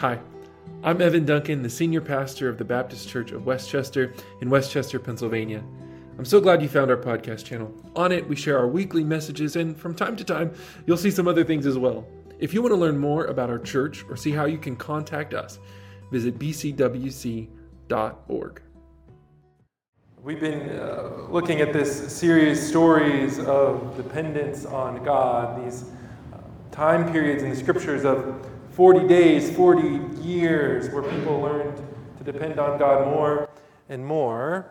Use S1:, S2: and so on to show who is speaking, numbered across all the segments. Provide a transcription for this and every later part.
S1: Hi, I'm Evan Duncan, the senior pastor of the Baptist Church of West Chester in West Chester, Pennsylvania. I'm so glad you found our podcast channel. On it, we share our weekly messages, and from time to time, you'll see some other things as well. If you want to learn more about our church or see how you can contact us, visit bcwc.org. We've been uh, looking at this series, Stories of Dependence on God, these uh, time periods in the scriptures of 40 days, 40 years, where people learned to depend on God more and more.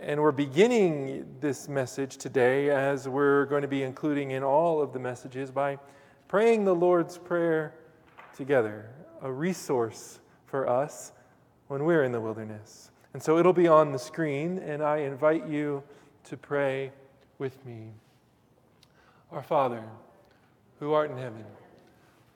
S1: And we're beginning this message today, as we're going to be including in all of the messages, by praying the Lord's Prayer together, a resource for us when we're in the wilderness. And so it'll be on the screen, and I invite you to pray with me. Our Father, who art in heaven,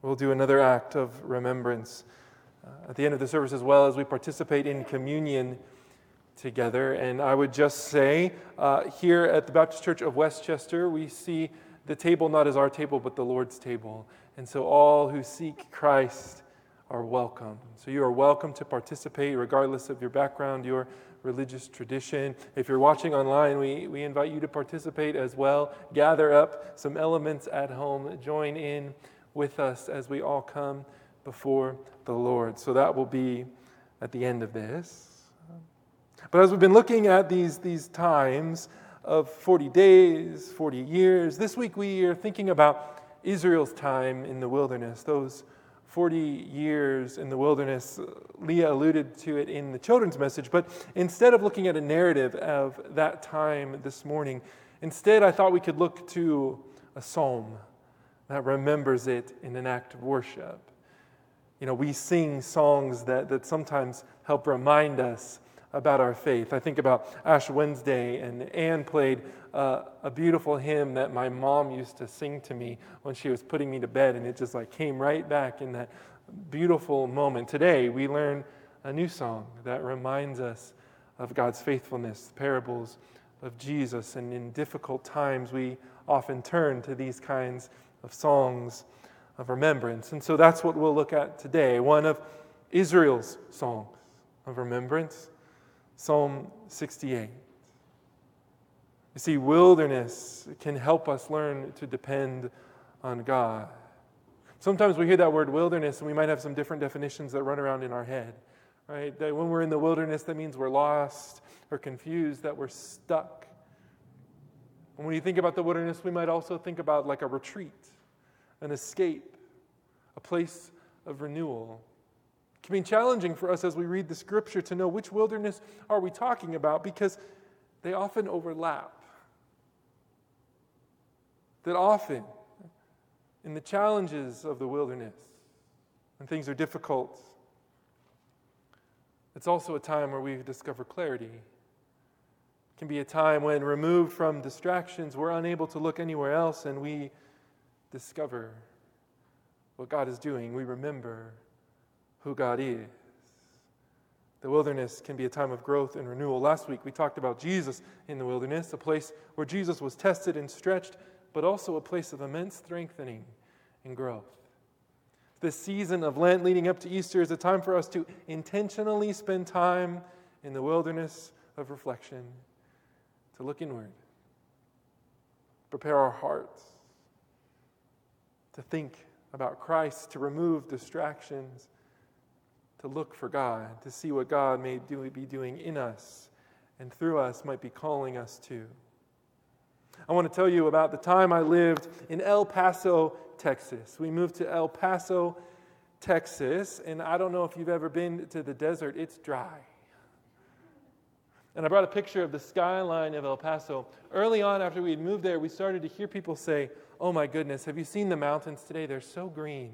S1: We'll do another act of remembrance uh, at the end of the service as well as we participate in communion together. And I would just say uh, here at the Baptist Church of West Chester, we see the table not as our table, but the Lord's table. And so all who seek Christ are welcome. So you are welcome to participate regardless of your background, your religious tradition. If you're watching online, we, we invite you to participate as well. Gather up some elements at home, join in with us as we all come before the Lord. So that will be at the end of this. But as we've been looking at these, these times of 40 days, 40 years, this week we are thinking about Israel's time in the wilderness, those 40 years in the wilderness. Uh, Leah alluded to it in the children's message, but instead of looking at a narrative of that time this morning, instead I thought we could look to a psalm that remembers it in an act of worship. You know, we sing songs that, that sometimes help remind us about our faith. I think about Ash Wednesday, and Anne played uh, a beautiful hymn that my mom used to sing to me when she was putting me to bed, and it just like came right back in that beautiful moment. Today, we learn a new song that reminds us of God's faithfulness, the parables of Jesus, and in difficult times, we often turn to these kinds of songs of remembrance. And so that's what we'll look at today one of Israel's songs of remembrance, Psalm 68. You see, wilderness can help us learn to depend on God. Sometimes we hear that word wilderness and we might have some different definitions that run around in our head, right? That when we're in the wilderness, that means we're lost or confused, that we're stuck. And when you think about the wilderness, we might also think about like a retreat, an escape, a place of renewal. It can be challenging for us as we read the scripture to know which wilderness are we talking about because they often overlap. That often, in the challenges of the wilderness, when things are difficult, it's also a time where we discover clarity It can be a time when, removed from distractions, we're unable to look anywhere else and we discover what God is doing. We remember who God is. The wilderness can be a time of growth and renewal. Last week we talked about Jesus in the wilderness, a place where Jesus was tested and stretched, but also a place of immense strengthening and growth. This season of Lent leading up to Easter is a time for us to intentionally spend time in the wilderness of reflection to look inward, prepare our hearts to think about Christ, to remove distractions, to look for God, to see what God may do, be doing in us and through us might be calling us to. I want to tell you about the time I lived in El Paso, Texas. We moved to El Paso, Texas, and I don't know if you've ever been to the desert, it's dry. And I brought a picture of the skyline of El Paso. Early on, after we had moved there, we started to hear people say, Oh my goodness, have you seen the mountains today? They're so green.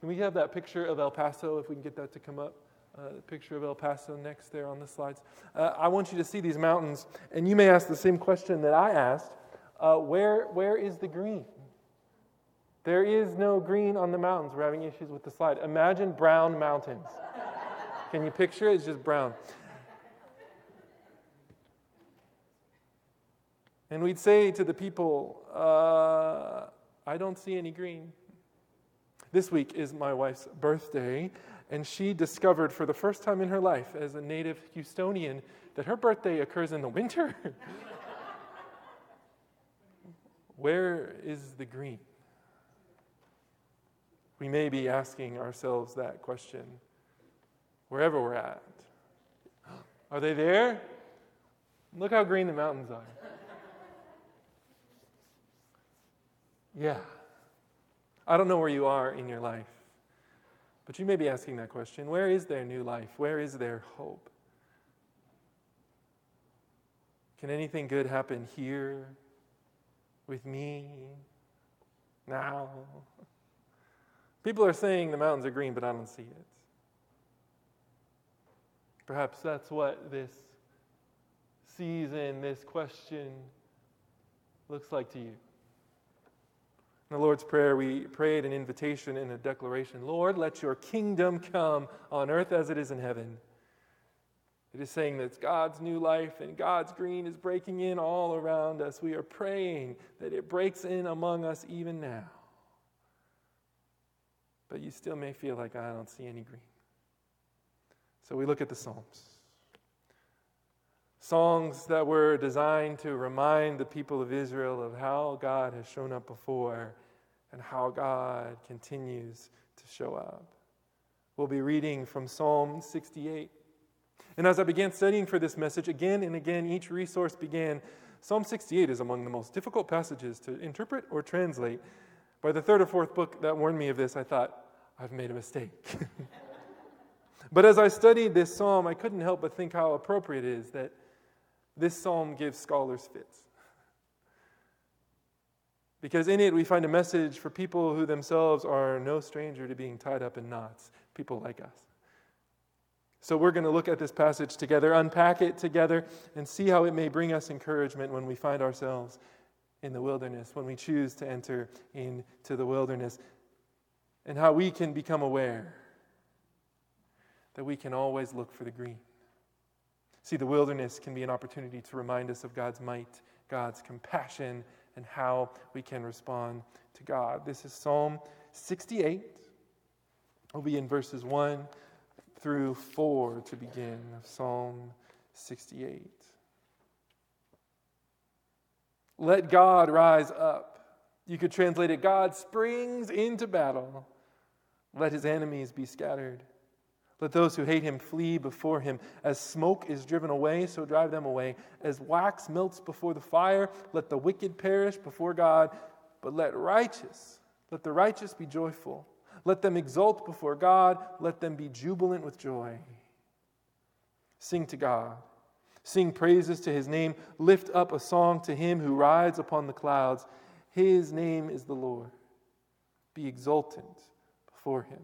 S1: Can we have that picture of El Paso, if we can get that to come up? Uh, the picture of El Paso next there on the slides. Uh, I want you to see these mountains, and you may ask the same question that I asked uh, where, where is the green? There is no green on the mountains. We're having issues with the slide. Imagine brown mountains. Can you picture it? It's just brown. And we'd say to the people, uh, I don't see any green. This week is my wife's birthday, and she discovered for the first time in her life as a native Houstonian that her birthday occurs in the winter. Where is the green? We may be asking ourselves that question wherever we're at. Are they there? Look how green the mountains are. Yeah. I don't know where you are in your life, but you may be asking that question Where is there new life? Where is there hope? Can anything good happen here with me now? People are saying the mountains are green, but I don't see it. Perhaps that's what this season, this question looks like to you. In the Lord's Prayer, we prayed an invitation and a declaration Lord, let your kingdom come on earth as it is in heaven. It is saying that God's new life and God's green is breaking in all around us. We are praying that it breaks in among us even now. But you still may feel like I don't see any green. So we look at the Psalms. Songs that were designed to remind the people of Israel of how God has shown up before and how God continues to show up. We'll be reading from Psalm 68. And as I began studying for this message, again and again, each resource began Psalm 68 is among the most difficult passages to interpret or translate. By the third or fourth book that warned me of this, I thought, I've made a mistake. but as I studied this psalm, I couldn't help but think how appropriate it is that this psalm gives scholars fits. Because in it, we find a message for people who themselves are no stranger to being tied up in knots, people like us. So, we're going to look at this passage together, unpack it together, and see how it may bring us encouragement when we find ourselves in the wilderness, when we choose to enter into the wilderness, and how we can become aware that we can always look for the green. See, the wilderness can be an opportunity to remind us of God's might, God's compassion, and how we can respond to God. This is Psalm 68. We'll be in verses 1 through 4 to begin of Psalm 68. Let God rise up. You could translate it God springs into battle. Let his enemies be scattered. Let those who hate him flee before him. As smoke is driven away, so drive them away. As wax melts before the fire, let the wicked perish before God. But let righteous, let the righteous be joyful. Let them exult before God. Let them be jubilant with joy. Sing to God. Sing praises to his name. Lift up a song to him who rides upon the clouds. His name is the Lord. Be exultant before him.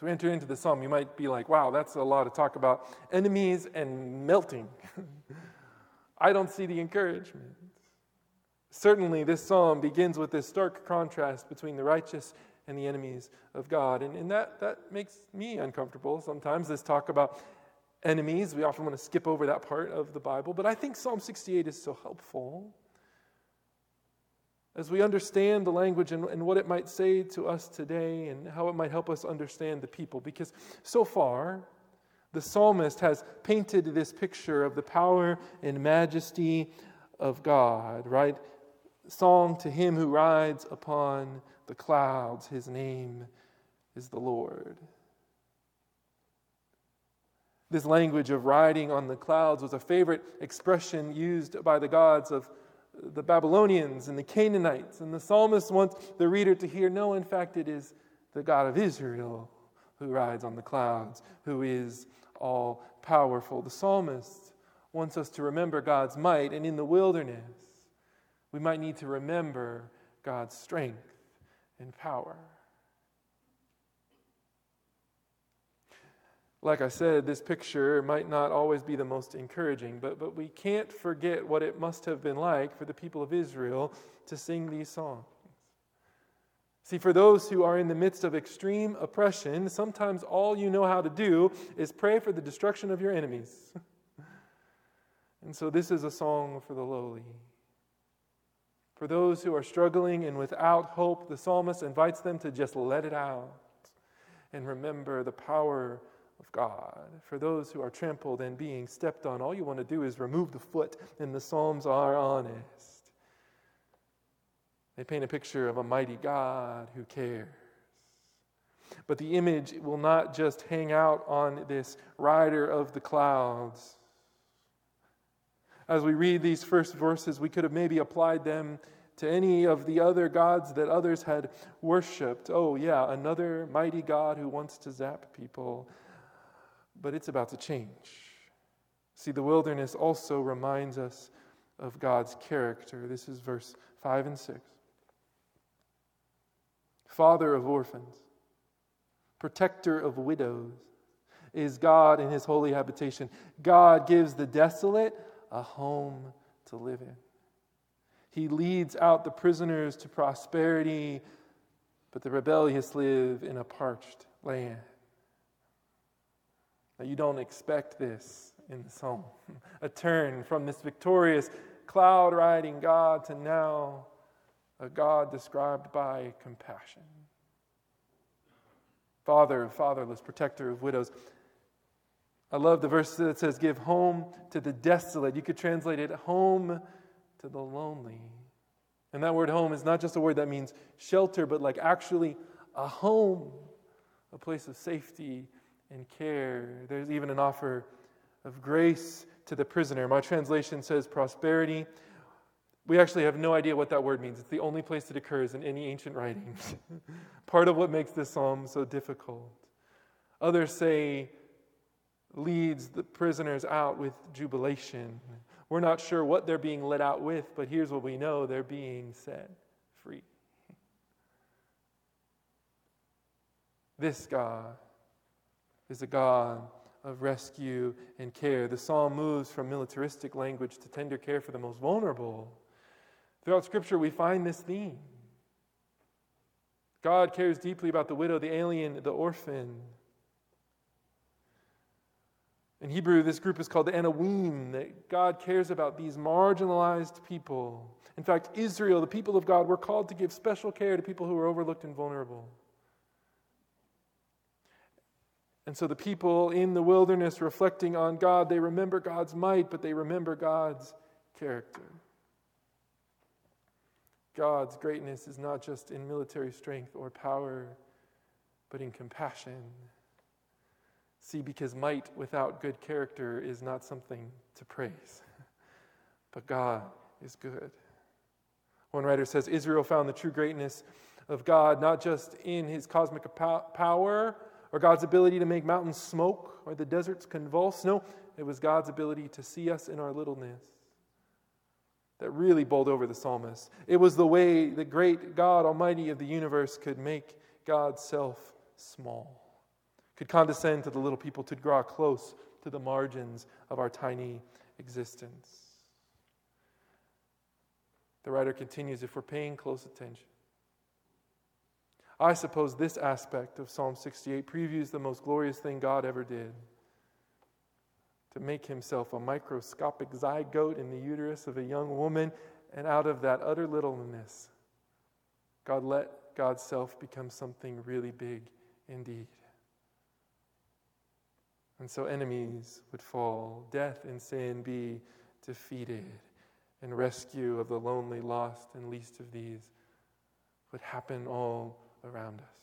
S1: To enter into the psalm, you might be like, wow, that's a lot to talk about enemies and melting. I don't see the encouragement. Certainly, this psalm begins with this stark contrast between the righteous and the enemies of God. And, and that, that makes me uncomfortable sometimes, this talk about enemies. We often want to skip over that part of the Bible. But I think Psalm 68 is so helpful as we understand the language and, and, what it might say to us today and how it might help us understand the people. Because so far, the psalmist has painted this picture of the power and majesty of God, right? Song to him who rides upon the clouds, his name is the Lord. This language of riding on the clouds was a favorite expression used by the gods of the Babylonians and the Canaanites. And the psalmist wants the reader to hear no, in fact, it is the God of Israel who rides on the clouds, who is all powerful. The psalmist wants us to remember God's might, and in the wilderness, we might need to remember God's strength and power. Like I said, this picture might not always be the most encouraging, but, but we can't forget what it must have been like for the people of Israel to sing these songs. See, for those who are in the midst of extreme oppression, sometimes all you know how to do is pray for the destruction of your enemies. and so, this is a song for the lowly. For those who are struggling and without hope, the psalmist invites them to just let it out and remember the power of God. For those who are trampled and being stepped on, all you want to do is remove the foot, and the Psalms are honest. They paint a picture of a mighty God who cares. But the image will not just hang out on this rider of the clouds. As we read these first verses, we could have maybe applied them to any of the other gods that others had worshiped. Oh, yeah, another mighty God who wants to zap people but it's about to change. See, the wilderness also reminds us of God's character. This is verse 5 and 6. Father of orphans, protector of widows, is God in his holy habitation. God gives the desolate a home to live in. He leads out the prisoners to prosperity, but the rebellious live in a parched land. That you don't expect this in the psalm. A turn from this victorious cloud riding God to now a God described by compassion. Father of fatherless, protector of widows. I love the verse that says, Give home to the desolate. You could translate it home to the lonely. And that word home is not just a word that means shelter, but like actually a home, a place of safety and care. There's even an offer of grace to the prisoner. My translation says prosperity. We actually have no idea what that word means. It's the only place it occurs in any ancient writings. Part of what makes this psalm so difficult. Others say leads the prisoners out with jubilation. We're not sure what they're being let out with, but here's what we know they're being set free. This God is a God of rescue and care. The psalm moves from militaristic language to tender care for the most vulnerable. Throughout Scripture, we find this theme. God cares deeply about the widow, the alien, the orphan. In Hebrew, this group is called the Anawim, that God cares about these marginalized people. In fact, Israel, the people of God, were called to give special care to people who are overlooked and vulnerable. And so the people in the wilderness reflecting on God, they remember God's might, but they remember God's character. God's greatness is not just in military strength or power, but in compassion. See, because might without good character is not something to praise, but God is good. One writer says Israel found the true greatness of God not just in his cosmic power or God's ability to make mountains smoke or the deserts convulse. No, it was God's ability to see us in our littleness that really bowled over the psalmist. It was the way the great God Almighty of the universe could make God's self small, could condescend to the little people, to draw close to the margins of our tiny existence. The writer continues if we're paying close attention, I suppose this aspect of Psalm 68 previews the most glorious thing God ever did to make himself a microscopic zygote in the uterus of a young woman, and out of that utter littleness, God let God's self become something really big indeed. And so enemies would fall, death and sin be defeated, and rescue of the lonely, lost, and least of these would happen all around us.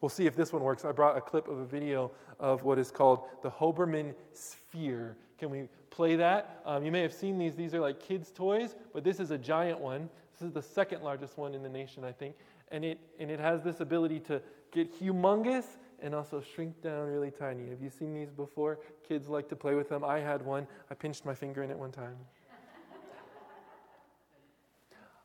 S1: We'll see if this one works. I brought a clip of a video of what is called the Hoberman Sphere. Can we play that? Um, you may have seen these. These are like kids' toys, but this is a giant one. This is the second largest one in the nation, I think. And it, and it has this ability to get humongous and also shrink down really tiny. Have you seen these before? Kids like to play with them. I had one. I pinched my finger in it one time.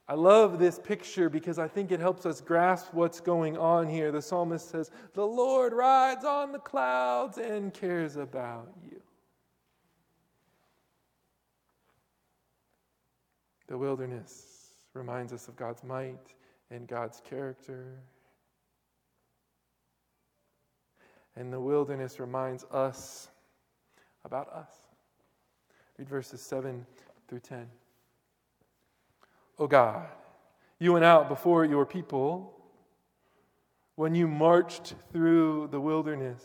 S1: I love this picture because I think it helps us grasp what's going on here. The psalmist says, The Lord rides on the clouds and cares about you. The wilderness reminds us of God's might and God's character. And the wilderness reminds us about us. Read verses 7 through 10. O God, you went out before your people when you marched through the wilderness.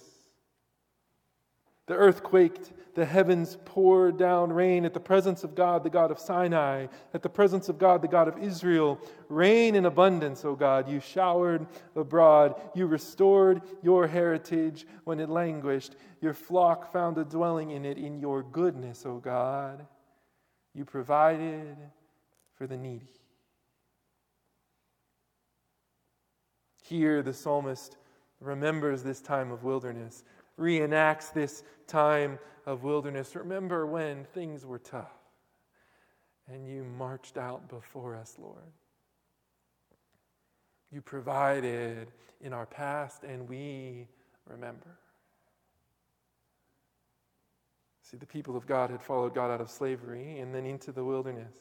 S1: The earth quaked, the heavens poured down rain at the presence of God, the God of Sinai, at the presence of God, the God of Israel. Rain in abundance, O God. You showered abroad. You restored your heritage when it languished. Your flock found a dwelling in it in your goodness, O God. You provided for the needy. Here, the psalmist remembers this time of wilderness, reenacts this time of wilderness. Remember when things were tough and you marched out before us, Lord. You provided in our past, and we remember. See, the people of God had followed God out of slavery and then into the wilderness.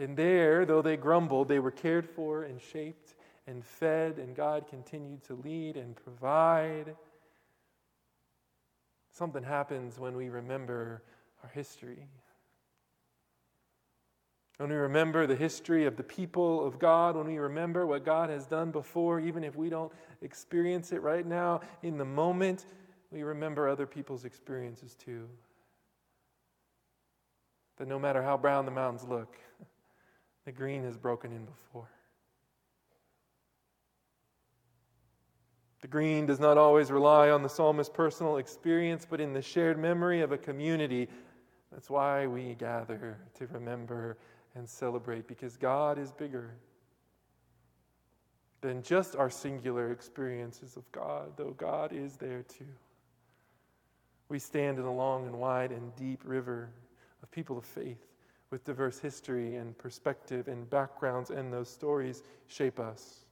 S1: And there, though they grumbled, they were cared for and shaped and fed, and God continued to lead and provide. Something happens when we remember our history. When we remember the history of the people of God, when we remember what God has done before, even if we don't experience it right now, in the moment, we remember other people's experiences too. That no matter how brown the mountains look, the green has broken in before. The green does not always rely on the psalmist's personal experience, but in the shared memory of a community. That's why we gather to remember and celebrate, because God is bigger than just our singular experiences of God, though God is there too. We stand in a long and wide and deep river of people of faith with diverse history and perspective and backgrounds, and those stories shape us.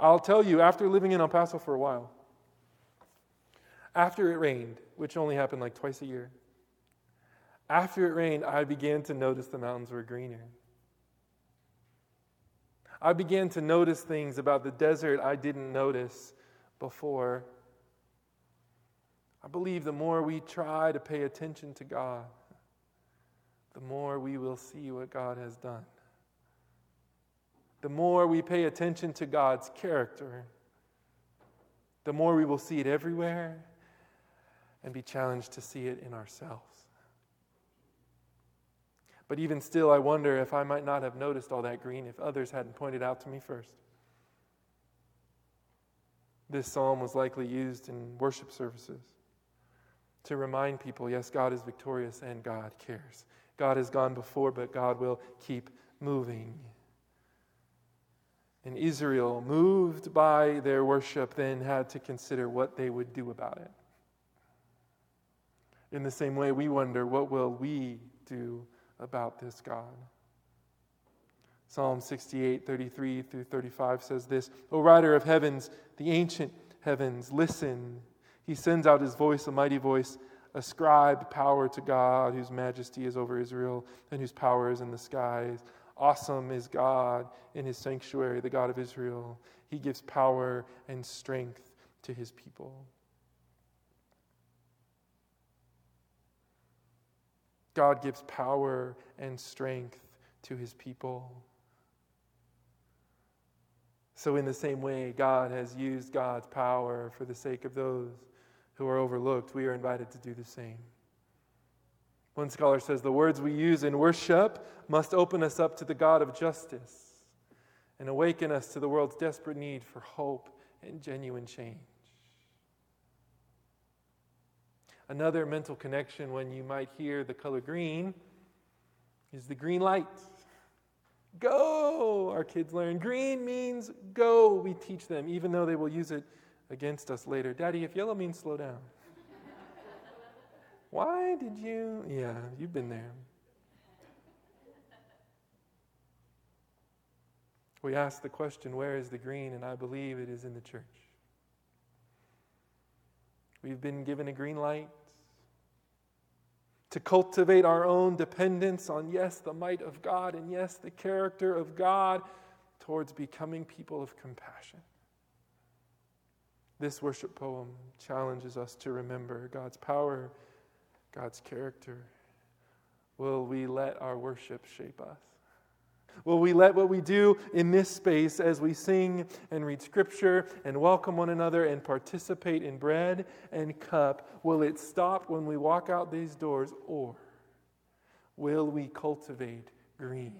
S1: I'll tell you, after living in El Paso for a while, after it rained, which only happened like twice a year, after it rained, I began to notice the mountains were greener. I began to notice things about the desert I didn't notice before. I believe the more we try to pay attention to God, the more we will see what God has done. The more we pay attention to God's character, the more we will see it everywhere and be challenged to see it in ourselves. But even still, I wonder if I might not have noticed all that green if others hadn't pointed out to me first. This psalm was likely used in worship services to remind people yes, God is victorious and God cares. God has gone before, but God will keep moving. And Israel, moved by their worship, then had to consider what they would do about it. In the same way, we wonder what will we do about this God? Psalm 68, 33 through 35 says this O rider of heavens, the ancient heavens, listen. He sends out his voice, a mighty voice ascribe power to God, whose majesty is over Israel and whose power is in the skies. Awesome is God in his sanctuary, the God of Israel. He gives power and strength to his people. God gives power and strength to his people. So, in the same way, God has used God's power for the sake of those who are overlooked, we are invited to do the same. One scholar says the words we use in worship must open us up to the God of justice and awaken us to the world's desperate need for hope and genuine change. Another mental connection when you might hear the color green is the green light. Go, our kids learn. Green means go, we teach them, even though they will use it against us later. Daddy, if yellow means slow down, why did you? Yeah, you've been there. We ask the question, where is the green? And I believe it is in the church. We've been given a green light to cultivate our own dependence on, yes, the might of God, and yes, the character of God towards becoming people of compassion. This worship poem challenges us to remember God's power, God's character. Will we let our worship shape us? Will we let what we do in this space as we sing and read scripture and welcome one another and participate in bread and cup, will it stop when we walk out these doors or will we cultivate green?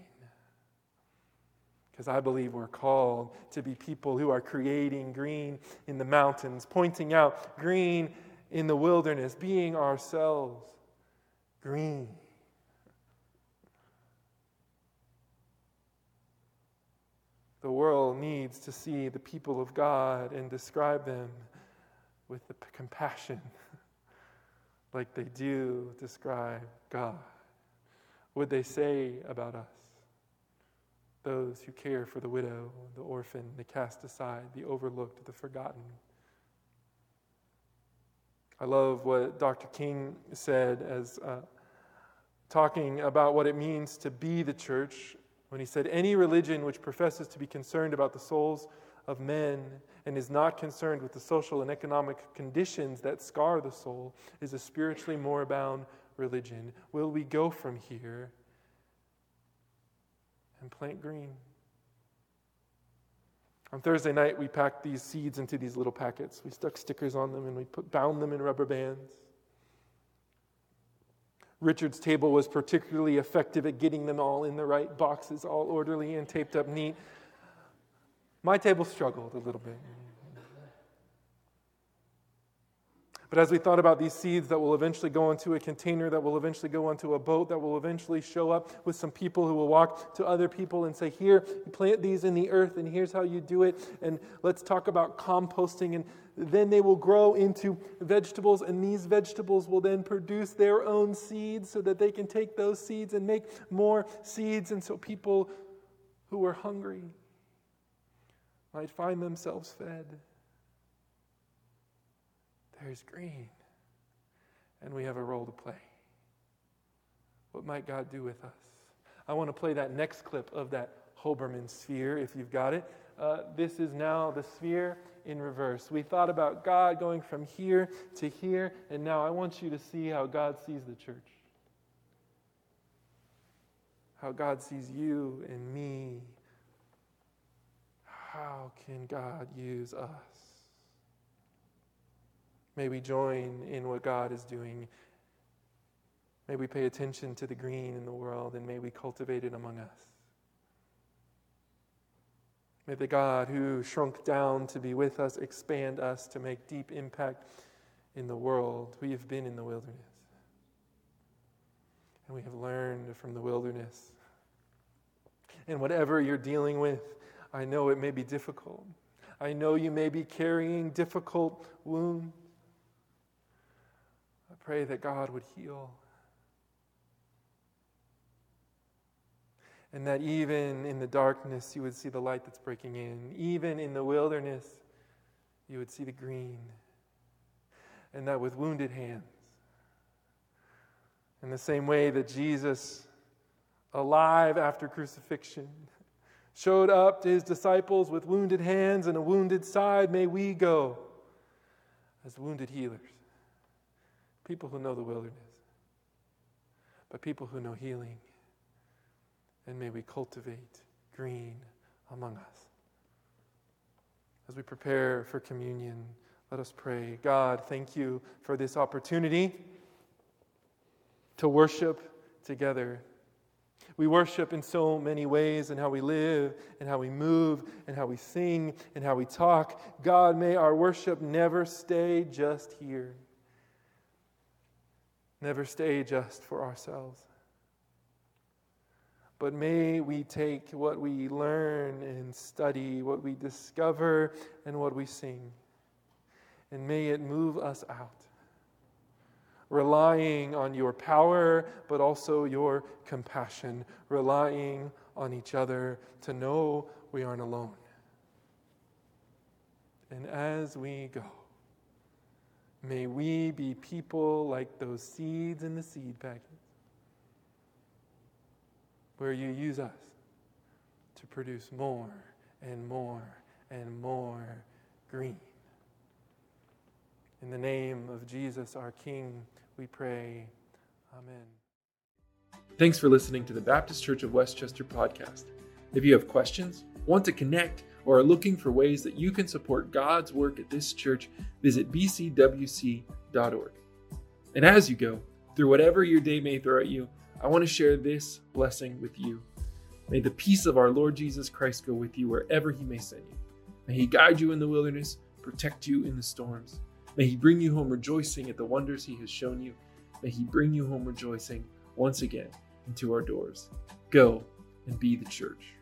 S1: Because I believe we're called to be people who are creating green in the mountains, pointing out green in the wilderness, being ourselves green. The world needs to see the people of God and describe them with the compassion like they do describe God. Would they say about us? Those who care for the widow, the orphan, the cast aside, the overlooked, the forgotten. I love what Dr. King said as uh, talking about what it means to be the church when he said, Any religion which professes to be concerned about the souls of men and is not concerned with the social and economic conditions that scar the soul is a spiritually moribund religion. Will we go from here and plant green? On Thursday night, we packed these seeds into these little packets. We stuck stickers on them and we put, bound them in rubber bands. Richard's table was particularly effective at getting them all in the right boxes, all orderly and taped up neat. My table struggled a little bit. But as we thought about these seeds that will eventually go into a container, that will eventually go onto a boat, that will eventually show up with some people who will walk to other people and say, Here, plant these in the earth, and here's how you do it. And let's talk about composting. And then they will grow into vegetables, and these vegetables will then produce their own seeds so that they can take those seeds and make more seeds. And so people who are hungry might find themselves fed. There's green. And we have a role to play. What might God do with us? I want to play that next clip of that Hoberman sphere, if you've got it. Uh, this is now the sphere in reverse. We thought about God going from here to here, and now I want you to see how God sees the church. How God sees you and me. How can God use us? May we join in what God is doing. May we pay attention to the green in the world and may we cultivate it among us. May the God who shrunk down to be with us expand us to make deep impact in the world. We have been in the wilderness. And we have learned from the wilderness. And whatever you're dealing with, I know it may be difficult. I know you may be carrying difficult wounds pray that God would heal. And that even in the darkness, you would see the light that's breaking in. Even in the wilderness, you would see the green. And that with wounded hands, in the same way that Jesus, alive after crucifixion, showed up to his disciples with wounded hands and a wounded side, may we go as wounded healers. People who know the wilderness, but people who know healing. And may we cultivate green among us. As we prepare for communion, let us pray. God, thank you for this opportunity to worship together. We worship in so many ways in how we live, and how we move, and how we sing, and how we talk. God, may our worship never stay just here never stay just for ourselves. But may we take what we learn and study, what we discover, and what we sing, and may it move us out, relying on your power, but also your compassion, relying on each other to know we aren't alone. And as we go, may we be people like those seeds in the seed packet, where you use us to produce more and more and more green. In the name of Jesus, our King, we pray. Amen. Thanks for listening to the Baptist Church of West Chester podcast. If you have questions, want to connect, or are looking for ways that you can support God's work at this church, visit bcwc.org. And as you go, through whatever your day may throw at you, I want to share this blessing with you. May the peace of our Lord Jesus Christ go with you wherever he may send you. May he guide you in the wilderness, protect you in the storms. May he bring you home rejoicing at the wonders he has shown you. May he bring you home rejoicing once again into our doors. Go and be the church.